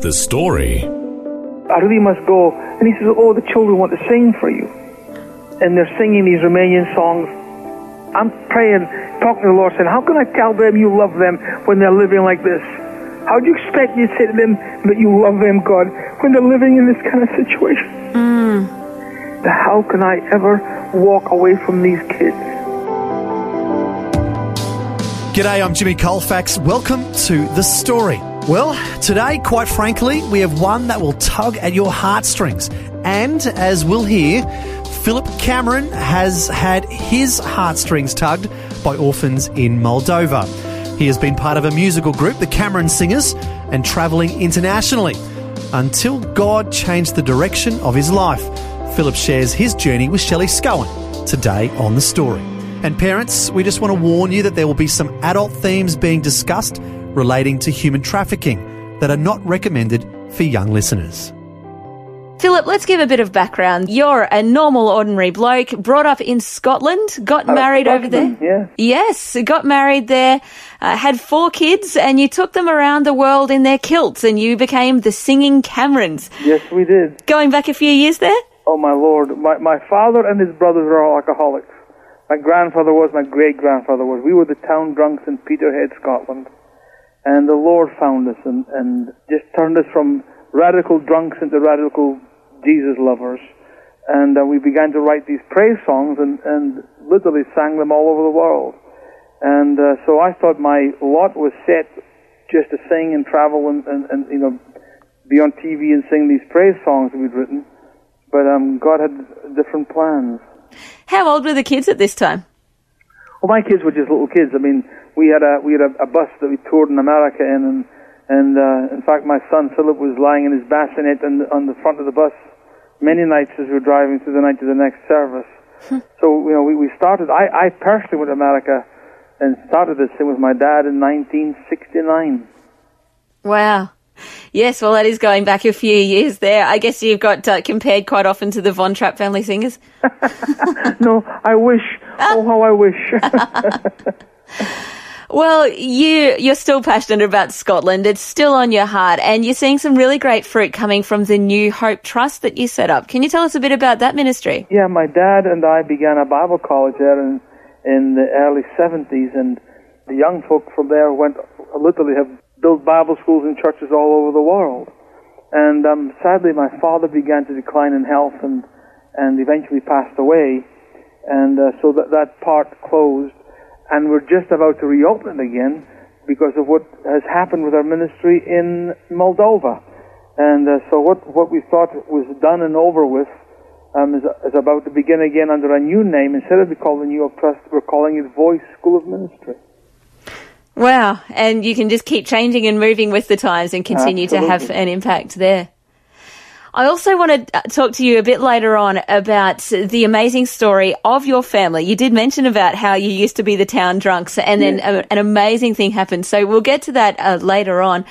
The story. I really must go. And he says, Oh, the children want to sing for you. And they're singing these Romanian songs. I'm praying, talking to the Lord, saying, How can I tell them you love them when they're living like this? How do you expect me to say to them that you love them, God, when they're living in this kind of situation? Mm. How can I ever walk away from these kids? G'day, I'm Jimmy Colefax. Welcome to The Story. Well, today, quite frankly, we have one that will tug at your heartstrings. And as we'll hear, Philip Cameron has had his heartstrings tugged by orphans in Moldova. He has been part of a musical group, the Cameron Singers, and travelling internationally until God changed the direction of his life. Philip shares his journey with Shelley Scowen today on The Story. And parents, we just want to warn you that there will be some adult themes being discussed relating to human trafficking that are not recommended for young listeners. Philip, let's give a bit of background. You're a normal, ordinary bloke, brought up in Scotland, got married over there. Yeah. Yes, got married there, uh, had four kids, and you took them around the world in their kilts, and you became the Singing Camerons. Yes, we did. Going back a few years there? Oh, my Lord. My, my father and his brothers were all alcoholics. My grandfather was, my great grandfather was. We were the town drunks in Peterhead, Scotland. And the Lord found us and, and just turned us from radical drunks into radical Jesus lovers. And uh, we began to write these praise songs and, and literally sang them all over the world. And uh, so I thought my lot was set just to sing and travel and, and, and you know be on TV and sing these praise songs that we'd written. But um, God had different plans. How old were the kids at this time? Well, my kids were just little kids. I mean, we had a we had a, a bus that we toured in America in, and and uh, in fact, my son Philip was lying in his bassinet on the, on the front of the bus many nights as we were driving through the night to the next service. so you know, we we started. I I personally went to America and started this thing with my dad in 1969. Wow. Yes, well, that is going back a few years there. I guess you've got uh, compared quite often to the Von Trapp family singers. no, I wish. Oh, how I wish. Well, you you're still passionate about Scotland. It's still on your heart, and you're seeing some really great fruit coming from the New Hope Trust that you set up. Can you tell us a bit about that ministry? Yeah, my dad and I began a Bible college there in in the early 70s, and the young folk from there went literally have built Bible schools and churches all over the world. And um, sadly, my father began to decline in health and and eventually passed away, and uh, so that that part closed and we're just about to reopen it again because of what has happened with our ministry in Moldova. And uh, so what, what we thought was done and over with um, is, is about to begin again under a new name. Instead of called the New Hope Trust, we're calling it Voice School of Ministry. Wow. And you can just keep changing and moving with the times and continue Absolutely. to have an impact there. I also want to talk to you a bit later on about the amazing story of your family. You did mention about how you used to be the town drunks and then a, an amazing thing happened. So we'll get to that uh, later on.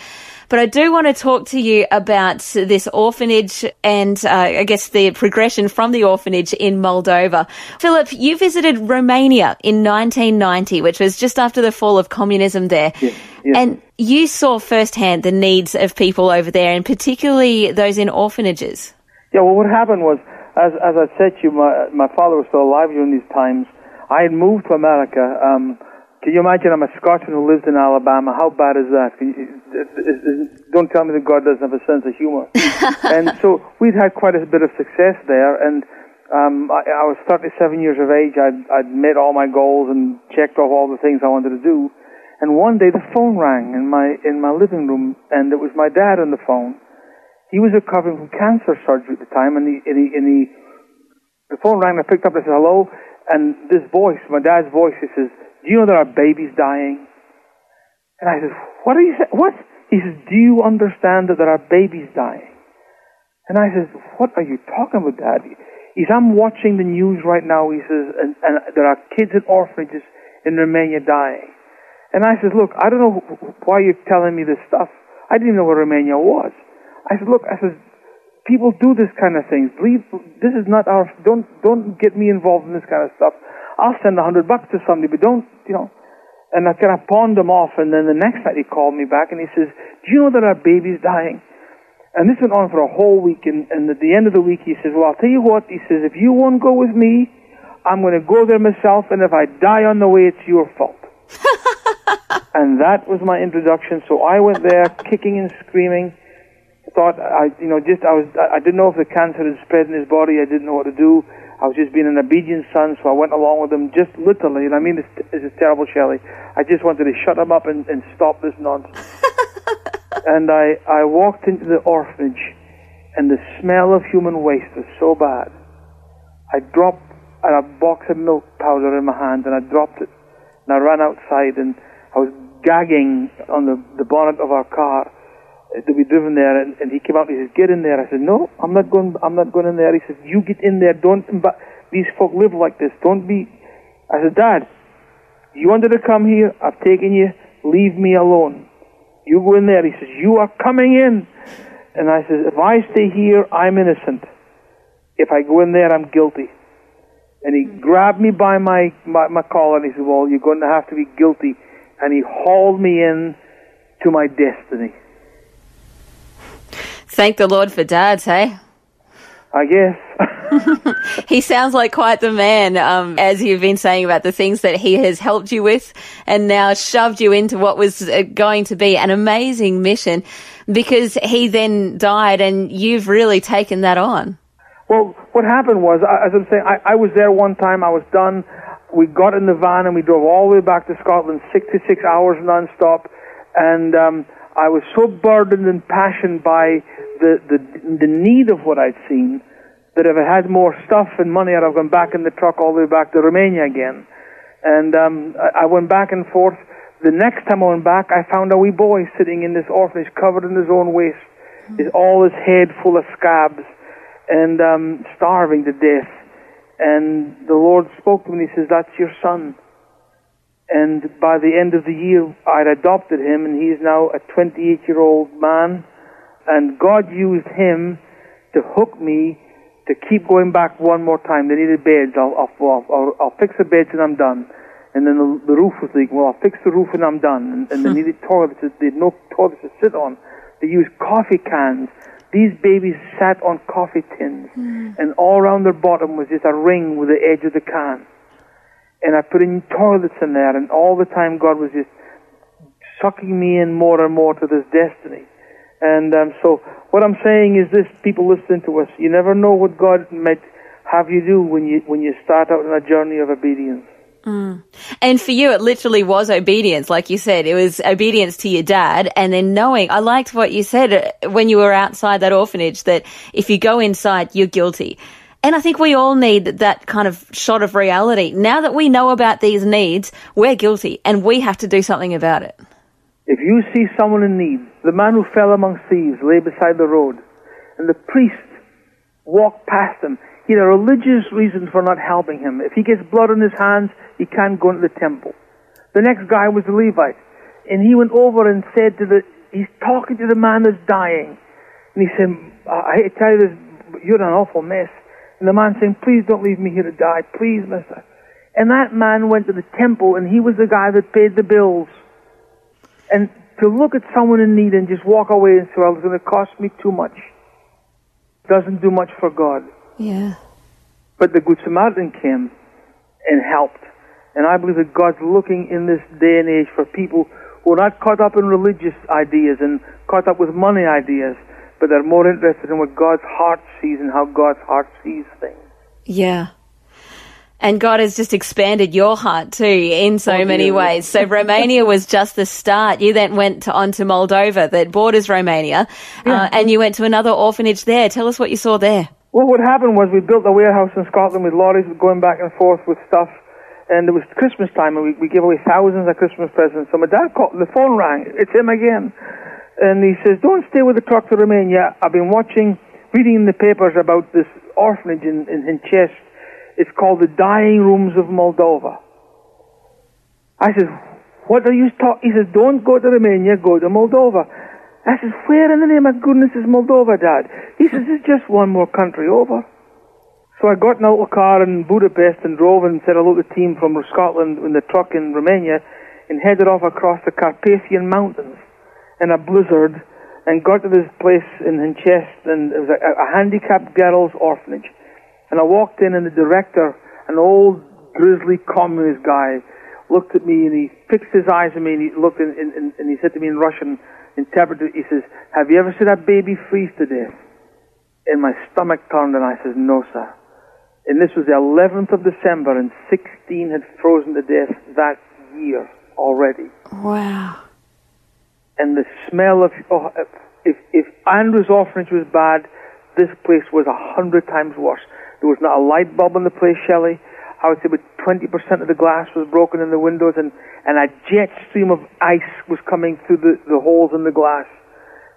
But I do want to talk to you about this orphanage and uh, I guess the progression from the orphanage in Moldova. Philip, you visited Romania in 1990, which was just after the fall of communism there. Yes, yes. And you saw firsthand the needs of people over there and particularly those in orphanages. Yeah, well, what happened was, as, as I said to you, my, my father was still alive during these times. I had moved to America. Um, can you imagine I'm a Scotsman who lives in Alabama? How bad is that? Don't tell me that God doesn't have a sense of humor. and so we'd had quite a bit of success there, and um, I, I was 37 years of age. I'd, I'd met all my goals and checked off all the things I wanted to do. And one day the phone rang in my in my living room, and it was my dad on the phone. He was recovering from cancer surgery at the time, and he and he, and he the phone rang. I picked up. and I said hello, and this voice, my dad's voice, he says, "Do you know that our baby's dying?" And I said, "What are you saying? What?" He says, Do you understand that there are babies dying? And I says, What are you talking about, Daddy? He says, I'm watching the news right now, he says, and, and there are kids in orphanages in Romania dying. And I says, Look, I don't know why you're telling me this stuff. I didn't even know where Romania was. I said, Look, I says, people do this kind of things. Believe this is not our. Don't don't get me involved in this kind of stuff. I'll send a hundred bucks to somebody, but don't you know. And I kind of pawned him off, and then the next night he called me back and he says, "Do you know that our baby's dying?" And this went on for a whole week. And, and at the end of the week, he says, "Well, I'll tell you what." He says, "If you won't go with me, I'm going to go there myself, and if I die on the way, it's your fault." and that was my introduction. So I went there, kicking and screaming thought I, you know, just I was, I didn't know if the cancer had spread in his body. I didn't know what to do. I was just being an obedient son, so I went along with him, just literally. And I mean, this, this is terrible, Shelley. I just wanted to shut him up and, and stop this nonsense. and I, I walked into the orphanage, and the smell of human waste was so bad. I dropped a box of milk powder in my hand, and I dropped it. And I ran outside, and I was gagging on the, the bonnet of our car Eh, to be driven there, and, and he came out and he said, "Get in there." I said, "No, I'm not going. I'm not going in there." He said, "You get in there. Don't. But These folk live like this. Don't be." I said, "Dad, you wanted to come here. I've taken you. Leave me alone. You go in there." He says, "You are coming in," and I said, "If I stay here, I'm innocent. If I go in there, I'm guilty." And he hmm. grabbed me by my, my, my collar and he said, Well, you're going to have to be guilty. And he hauled me in to my destiny. Thank the Lord for dads, hey? I guess. he sounds like quite the man, um, as you've been saying about the things that he has helped you with and now shoved you into what was uh, going to be an amazing mission because he then died and you've really taken that on. Well, what happened was, as I'm saying, I, I was there one time, I was done. We got in the van and we drove all the way back to Scotland, 66 hours non-stop. And um, I was so burdened and passionate by the, the, the need of what I'd seen that if I had more stuff and money, I'd have gone back in the truck all the way back to Romania again. And um, I, I went back and forth. The next time I went back, I found a wee boy sitting in this orphanage, covered in his own waste, mm-hmm. all his head full of scabs, and um, starving to death. And the Lord spoke to me and He says, "That's your son." And by the end of the year, I'd adopted him, and he is now a 28 year old man. And God used him to hook me to keep going back one more time. They needed beds. I'll, I'll, I'll, I'll fix the beds and I'm done. And then the, the roof was leaking. Well, I'll fix the roof and I'm done. And, and they needed toilets. They had no toilets to sit on. They used coffee cans. These babies sat on coffee tins. Mm. And all around their bottom was just a ring with the edge of the can and I put in toilets in there, and all the time God was just sucking me in more and more to this destiny. And um, so, what I'm saying is this: people listening to us, you never know what God might have you do when you when you start out on a journey of obedience. Mm. And for you, it literally was obedience, like you said. It was obedience to your dad, and then knowing. I liked what you said uh, when you were outside that orphanage that if you go inside, you're guilty. And I think we all need that kind of shot of reality. Now that we know about these needs, we're guilty and we have to do something about it. If you see someone in need, the man who fell among thieves lay beside the road, and the priest walked past him, he had a religious reason for not helping him. If he gets blood on his hands, he can't go into the temple. The next guy was the Levite, and he went over and said to the, he's talking to the man that's dying, and he said, I tell you this, you're an awful mess. And the man saying, please don't leave me here to die. Please, mister. And that man went to the temple and he was the guy that paid the bills. And to look at someone in need and just walk away and say, well, it's going to cost me too much, doesn't do much for God. Yeah. But the Good Samaritan came and helped. And I believe that God's looking in this day and age for people who are not caught up in religious ideas and caught up with money ideas, but they're more interested in what God's heart sees and how God's heart sees things. Yeah. And God has just expanded your heart too in so oh, many yeah. ways. So Romania was just the start. You then went to, on to Moldova that borders Romania, yeah. uh, and you went to another orphanage there. Tell us what you saw there. Well, what happened was we built a warehouse in Scotland with lorries going back and forth with stuff, and it was Christmas time, and we, we gave away thousands of Christmas presents. So my dad called, the phone rang. It's him again. And he says, don't stay with the truck to Romania. I've been watching, reading in the papers about this orphanage in, in, in Chest. It's called the Dying Rooms of Moldova. I said, what are you talking? He says, don't go to Romania, go to Moldova. I says, where in the name of goodness is Moldova, Dad? He says, it's just one more country over. So I got in a little car in Budapest and drove and said hello to the team from Scotland in the truck in Romania and headed off across the Carpathian Mountains in a blizzard and got to this place in, in Chest and it was a, a handicapped girls orphanage. And I walked in and the director, an old grizzly communist guy, looked at me and he fixed his eyes on me and he looked in, in, in, and he said to me in Russian, interpreter, he says, have you ever seen a baby freeze to death? And my stomach turned and I says, no sir. And this was the 11th of December and 16 had frozen to death that year already. Wow. And the smell of, oh, if, if Andrew's orphanage was bad, this place was a hundred times worse. There was not a light bulb in the place, Shelley. I would say about 20% of the glass was broken in the windows and, and a jet stream of ice was coming through the, the holes in the glass.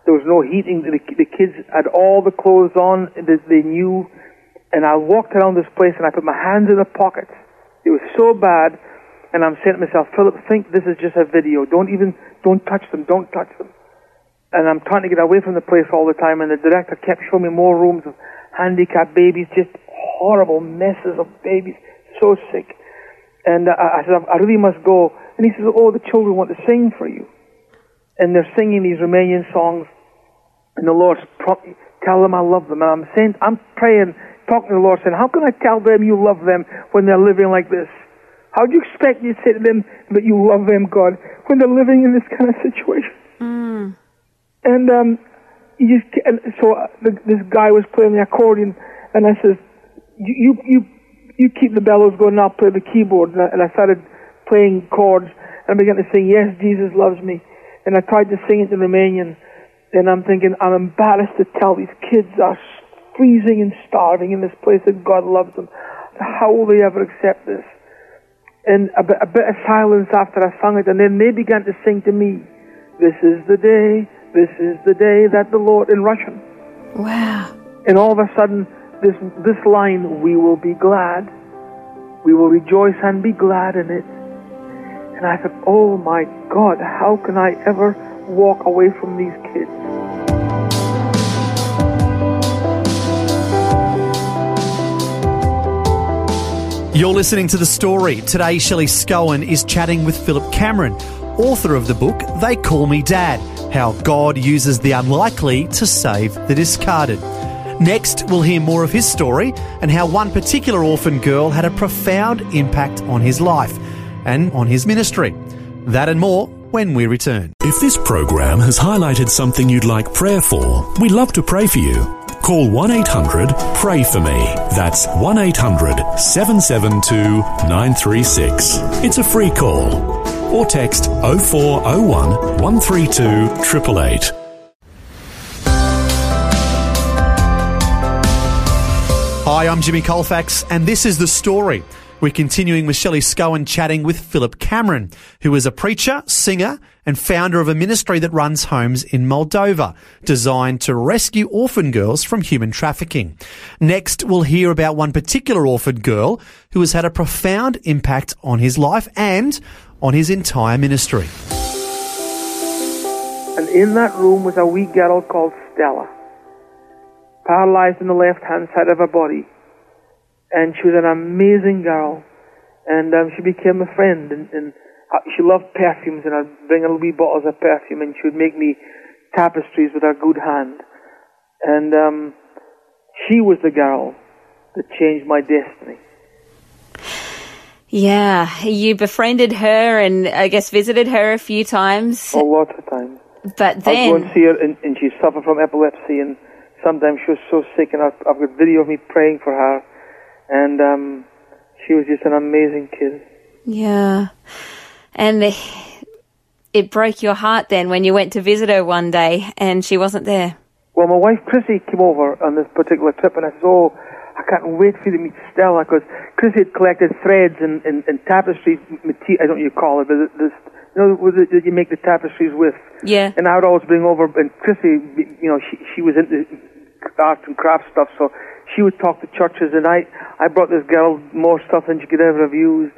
There was no heating. The, the kids had all the clothes on that they knew. And I walked around this place and I put my hands in the pockets. It was so bad. And I'm saying to myself, Philip, think this is just a video. Don't even, don't touch them. Don't touch them. And I'm trying to get away from the place all the time. And the director kept showing me more rooms of handicapped babies, just horrible messes of babies, so sick. And I, I said, I really must go. And he says, oh, the children want to sing for you. And they're singing these Romanian songs. And the Lord's pro- tell them I love them. And I'm saying, I'm praying, talking to the Lord, saying, how can I tell them you love them when they're living like this? How do you expect me to say to them that you love them, God, when they're living in this kind of situation? And um, you just, and so uh, the, this guy was playing the accordion, and I says, you, you, you, you keep the bellows going, I'll play the keyboard. And I, and I started playing chords, and I began to sing, Yes, Jesus loves me. And I tried to sing it in Romanian, and I'm thinking, I'm embarrassed to tell these kids are freezing and starving in this place that God loves them. How will they ever accept this? And a bit, a bit of silence after I sung it, and then they began to sing to me, This is the day, this is the day that the Lord, in Russian. Wow. And all of a sudden, this, this line, we will be glad, we will rejoice and be glad in it. And I thought, oh my God, how can I ever walk away from these kids? You're listening to The Story. Today, Shelley Scowen is chatting with Philip Cameron, author of the book They Call Me Dad How God Uses the Unlikely to Save the Discarded. Next, we'll hear more of his story and how one particular orphan girl had a profound impact on his life and on his ministry. That and more when we return. If this program has highlighted something you'd like prayer for, we'd love to pray for you. Call 1 800 Pray For Me. That's 1 800 772 936. It's a free call. Or text 0401 132 888. Hi, I'm Jimmy Colefax, and this is The Story. We're continuing with Shelley Scowen chatting with Philip Cameron, who is a preacher, singer, and founder of a ministry that runs homes in Moldova, designed to rescue orphan girls from human trafficking. Next, we'll hear about one particular orphan girl who has had a profound impact on his life and on his entire ministry. And in that room was a wee girl called Stella, paralyzed in the left hand side of her body. And she was an amazing girl. And um, she became a friend. And, and uh, she loved perfumes, and I'd bring her wee bottles of perfume, and she would make me tapestries with her good hand. And um, she was the girl that changed my destiny. Yeah, you befriended her and I guess visited her a few times. A lot of times. But then. I'd go and see her, and, and she suffered from epilepsy, and sometimes she was so sick, and I've, I've got video of me praying for her, and um, she was just an amazing kid. yeah. And it broke your heart then when you went to visit her one day and she wasn't there. Well, my wife Chrissy came over on this particular trip, and I said, "Oh, I can't wait for you to meet Stella," because Chrissy had collected threads and, and, and tapestry material. I don't know what you call it, but this you know, that you make the tapestries with. Yeah. And I would always bring over, and Chrissy, you know, she she was into art and craft stuff, so she would talk to churches, and I I brought this girl more stuff than she could ever have used.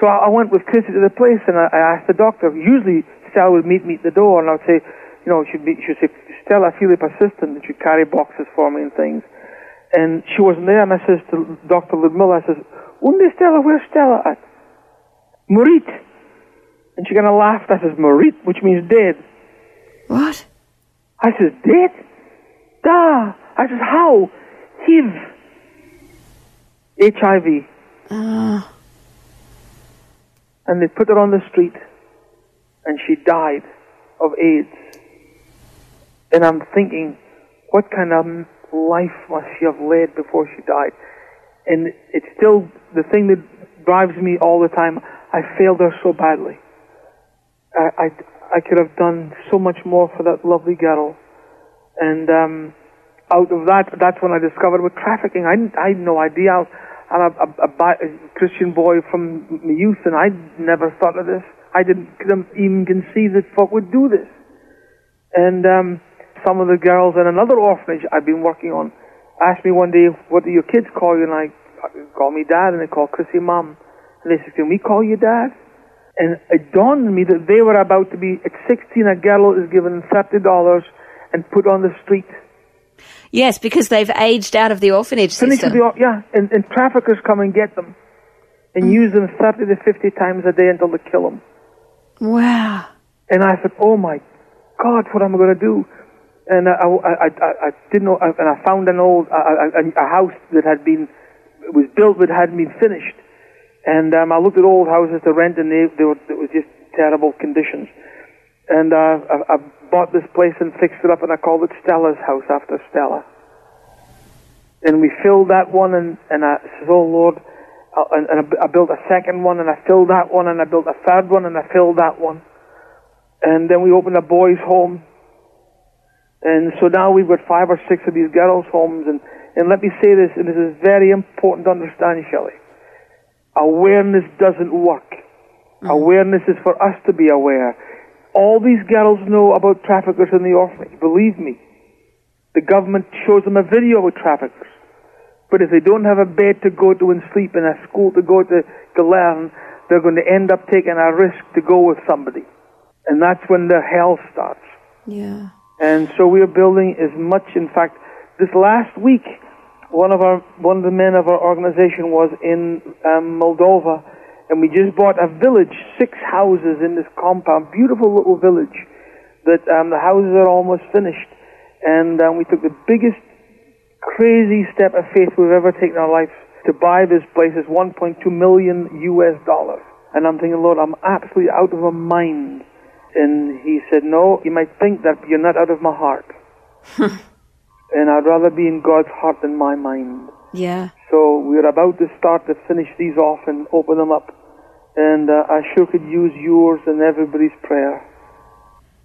So I, I went with Chrissy to the place, and I, I asked the doctor. Usually Stella would meet me at the door, and I'd say, you know, she'd be, she'd say, Stella, I feel persistent, and she'd carry boxes for me and things. And she wasn't there, and I says to Dr. Ludmilla, I says, Unde Stella, where's Stella at? Marit. And she kind of laughed. I says, Marit, which means dead. What? I says, dead? Da. I says, how? HIV. HIV. Ah. And they put her on the street, and she died of AIDS. And I'm thinking, what kind of life must she have led before she died? And it's still the thing that drives me all the time. I failed her so badly. I, I, I could have done so much more for that lovely girl. And um, out of that, that's when I discovered with trafficking. I, I had no idea. I'm a, a, a, a Christian boy from youth, and I never thought of this. I didn't even conceive that folk would do this. And um, some of the girls in another orphanage I've been working on asked me one day, "What do your kids call you?" And I call me dad, and they call Chrissy mom. And they said, "Can we call you dad?" And it dawned on me that they were about to be at 16. A girl is given thirty dollars and put on the street. Yes, because they've aged out of the orphanage system. the yeah, and, and traffickers come and get them, and mm. use them 30 to 50 times a day until they kill them. Wow. And I said, "Oh my God, what am I going to do?" And I, I, I, I, didn't know. And I found an old a, a, house that had been was built but hadn't been finished. And um, I looked at old houses to rent, and they, they were it was just terrible conditions. And uh, I, I bought this place and fixed it up, and I called it Stella's house after Stella. And we filled that one, and and I said, "Oh Lord." Uh, and, and I built a second one, and I filled that one, and I built a third one, and I filled that one. And then we opened a boys' home. And so now we've got five or six of these girls' homes. And, and let me say this, and this is very important to understand, Shelley. Awareness doesn't work. Mm. Awareness is for us to be aware. All these girls know about traffickers in the orphanage. Believe me. The government shows them a video of traffickers. But if they don't have a bed to go to and sleep and a school to go to to learn, they're going to end up taking a risk to go with somebody. And that's when the hell starts. Yeah. And so we are building as much. In fact, this last week, one of our one of the men of our organization was in um, Moldova, and we just bought a village, six houses in this compound, beautiful little village. That um, the houses are almost finished, and um, we took the biggest, crazy step of faith we've ever taken in our lives to buy this place. It's 1.2 million U.S. dollars, and I'm thinking, Lord, I'm absolutely out of my mind. And he said, No, you might think that, but you're not out of my heart. and I'd rather be in God's heart than my mind. Yeah. So we're about to start to finish these off and open them up. And uh, I sure could use yours and everybody's prayer.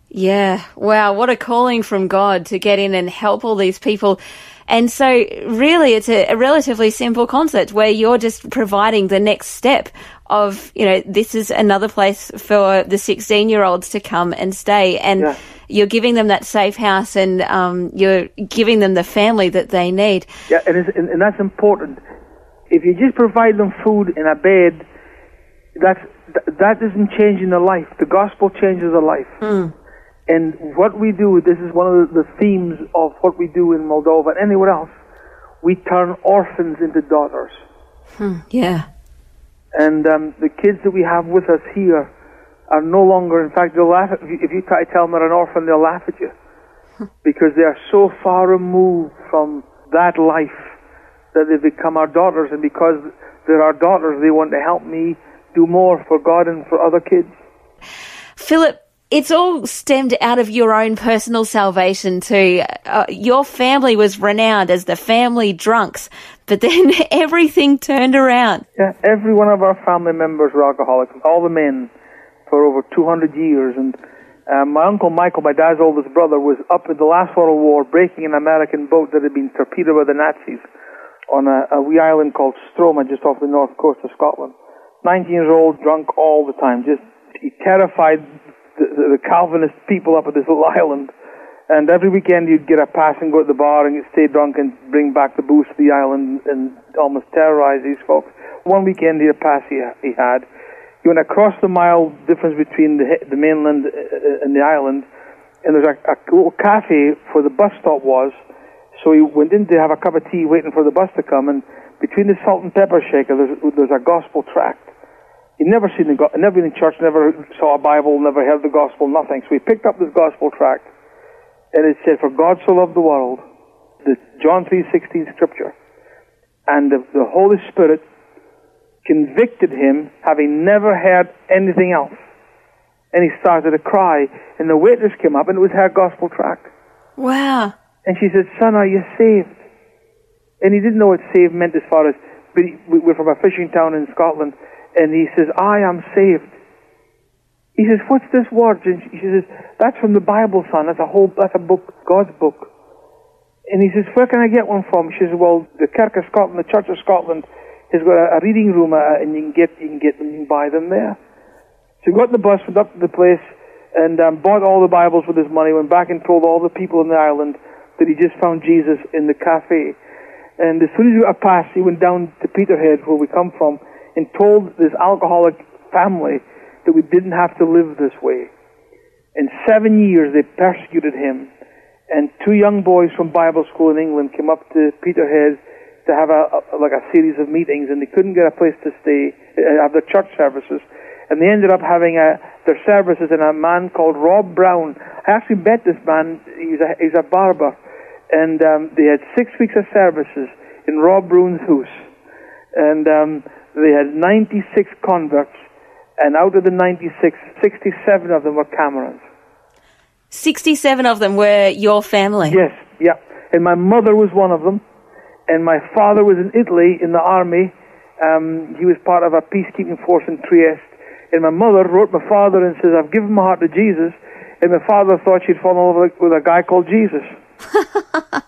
Yeah. Wow. What a calling from God to get in and help all these people. And so really it's a, a relatively simple concept where you're just providing the next step of, you know, this is another place for the 16 year olds to come and stay. And Yeah. you're giving them that safe house and, um, you're giving them the family that they need. Yeah, and, it's, and, and that's important. If you just provide them food and a bed, that's, th- that isn't changing their life. The gospel changes their life. And what we do, this is one of the, the themes of what we do in Moldova and anywhere else. We turn orphans into daughters. Yeah. And um, the kids that we have with us here are no longer, in fact, they'll laugh at if you, if you try to tell them they're an orphan, they'll laugh at you. because they are so far removed from that life that they become our daughters. And because they're our daughters, they want to help me do more for God and for other kids. Philip, it's all stemmed out of your own personal salvation too. Uh, your family was renowned as the family drunks, but then everything turned around. Yeah, every one of our family members were alcoholics, all the men, for over 200 years. And um, my uncle Michael, my dad's oldest brother, was up in the last World War breaking an American boat that had been torpedoed by the Nazis on a, a wee island called Stroma, just off the north coast of Scotland. 19 years old, drunk all the time, just he terrified the, the, the Calvinist people up at this little island. And every weekend you'd get a pass and go to the bar and you'd stay drunk and bring back the booze to the island and almost terrorize these folks. One weekend he had a pass he, he had. He went across the mile difference between the, the mainland uh, and the island, and there's a, a little cafe where the bus stop was. So he went in to have a cup of tea waiting for the bus to come, and between the salt and pepper shaker, there's, there's a gospel tract. He'd never seen the, never been in church, never saw a Bible, never heard the gospel, nothing. So he picked up this gospel tract and it said, "For God so loved the world," the John three sixteen scripture, and the, the Holy Spirit convicted him, having never heard anything else, and he started to cry. And the witness came up, and it was her gospel tract, Wow. and she said, "Son, are you saved?" And he didn't know what saved meant as far as, but he, we're from a fishing town in Scotland, and he says, "I am saved." He says, "What's this word?" And she says, "That's from the Bible, son. That's a whole, that's a book, God's book." And he says, "Where can I get one from?" She says, "Well, the Kirk of Scotland, the Church of Scotland, has got a, a reading room, uh, and you can get, you can get them, you can buy them there." So he got the bus, went up to the place, and um, bought all the Bibles with his money. Went back and told all the people in the island that he just found Jesus in the cafe. And as soon as he got a pass, he went down to Peterhead, where we come from, and told this alcoholic family that we didn't have to live this way. In seven years, they persecuted him. And two young boys from Bible school in England came up to Peterhead to have a, a like a series of meetings, and they couldn't get a place to stay, uh, have their church services. And they ended up having a, their services in a man called Rob Brown. I actually met this man. He's a, he's a barber. And um, they had six weeks of services in Rob Brown's house. And um, they had 96 converts. And out of the 96, 67 of them were Camerons. 67 of them were your family. Yes, yeah. And my mother was one of them. And my father was in Italy in the army. Um, he was part of a peacekeeping force in Trieste. And my mother wrote my father and says, I've given my heart to Jesus. And my father thought she'd fallen in love with- a guy called Jesus.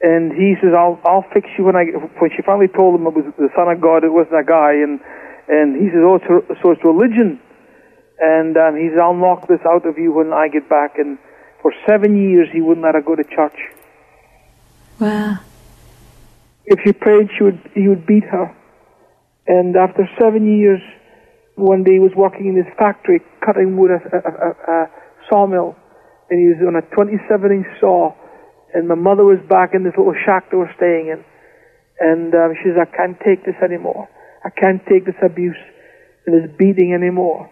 and he says, I'll, I'll fix you when I, when she finally told him it was the son of God, it wasn't a guy. And, and he says, oh, it's, so it's religion. And um, he says, I'll knock this out of you when I get back. And for seven years, he wouldn't let her go to church. Wow. If she prayed, she would, he would beat her. And after seven years, one day he was working in his factory, cutting wood at a, a, a, a sawmill. And he was on a 27 inch saw. And my mother was back in this little shack they were staying in. And um, she says, I can't take this anymore. I can't take this abuse and this beating anymore.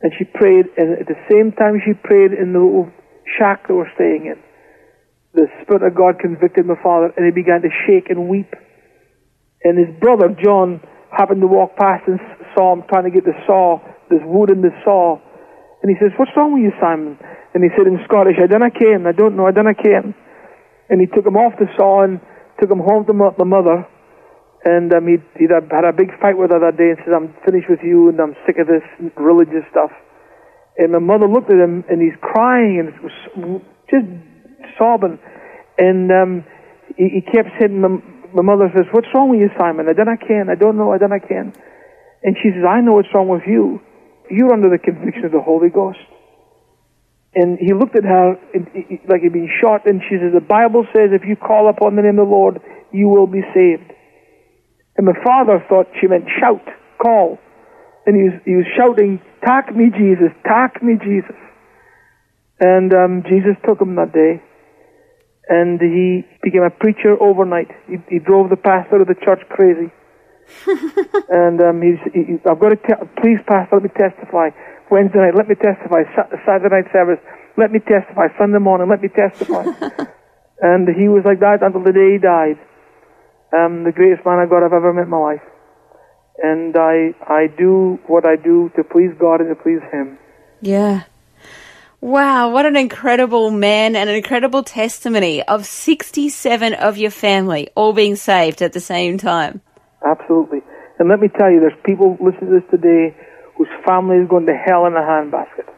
And she prayed, and at the same time she prayed in the little shack they were staying in, the Spirit of God convicted my father, and he began to shake and weep. And his brother, John, happened to walk past and saw him trying to get the saw, this wood in the saw. And he says, What's wrong with you, Simon? And he said in Scottish, I dunna ken, I don't know, I dunna ken. And he took him off the saw and took him home to my mother. And um, he'd, he'd had a big fight with her that day and says, I'm finished with you and I'm sick of this religious stuff. And my mother looked at him and he's crying and was just sobbing. And um, he, he kept saying, my, my mother says, What's wrong with you, Simon? I don't I can. I don't know. I don't I can. And she says, I know what's wrong with you. You're under the conviction of the Holy Ghost. And he looked at her like he'd been shot, and she says, The Bible says if you call upon the name of the Lord, you will be saved. And my father thought she meant shout, call. And he was, he was shouting, Tak me, Jesus, tak me, Jesus. And um, Jesus took him that day. And he became a preacher overnight. He, he drove the pastor of the church crazy. and um, he's, he, I've got to tell, please, Pastor, let me testify. Wednesday night, let me testify. Sa- Saturday night service, let me testify. Sunday morning, let me testify. and he was like that until the day he died. Um, the greatest man of God I've ever met in my life. And I, I do what I do to please God and to please Him. Yeah. Wow, what an incredible man and an incredible testimony of 67 of your family all being saved at the same time. Absolutely. And let me tell you, there's people listening to this today whose family is going to hell in a handbasket.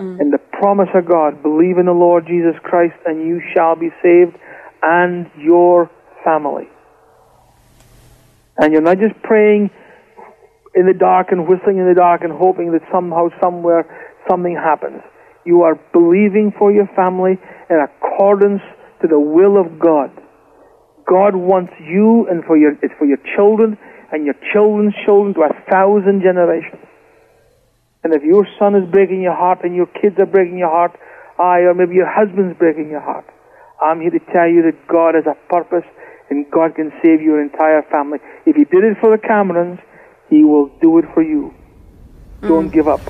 And the promise of God, believe in the Lord Jesus Christ and you shall be saved and your family. And you're not just praying in the dark and whistling in the dark and hoping that somehow, somewhere, something happens. You are believing for your family in accordance to the will of God. God wants you and for your, it's for your children and your children's children to a thousand generations. And if your son is breaking your heart and your kids are breaking your heart, aye, or maybe your husband's breaking your heart, I'm here to tell you that God has a purpose and God can save your entire family. If He did it for the Camerons, He will do it for you. Don't mm. give up.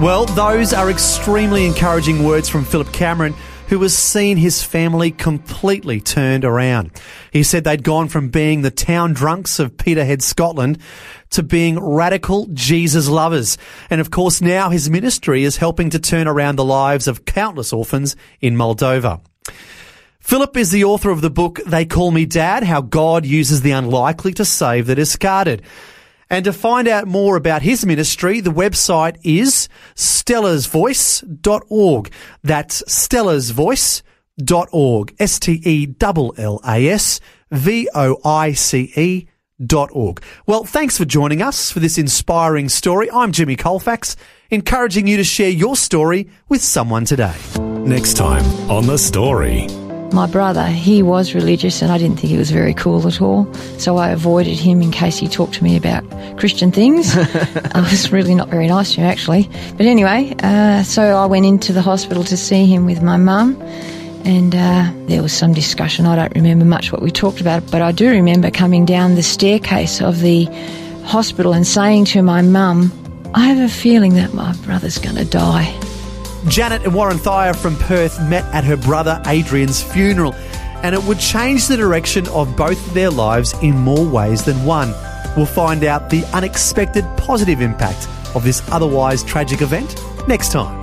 Well, those are extremely encouraging words from Philip Cameron, who has seen his family completely turned around. He said they'd gone from being the town drunks of Peterhead, Scotland, to being radical Jesus lovers. And of course, now his ministry is helping to turn around the lives of countless orphans in Moldova. Philip is the author of the book They Call Me Dad How God Uses the Unlikely to Save the Discarded. And to find out more about his ministry, the website is stellasvoice.org. That's stellasvoice.org. S-T-E-L-L-A-S V-O-I-C-E dot org. Well, thanks for joining us for this inspiring story. I'm Jimmy Colefax, encouraging you to share your story with someone today. Next time on The Story. My brother, he was religious and I didn't think he was very cool at all. So I avoided him in case he talked to me about Christian things. I was really not very nice to him actually. But anyway, uh, so I went into the hospital to see him with my mum and uh, there was some discussion. I don't remember much what we talked about, but I do remember coming down the staircase of the hospital and saying to my mum, I have a feeling that my brother's going to die. Janet and Warren Thayer from Perth met at her brother Adrian's funeral, and it would change the direction of both their lives in more ways than one. We'll find out the unexpected positive impact of this otherwise tragic event next time.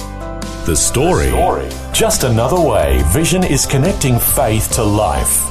The story. Just another way Vision is connecting faith to life.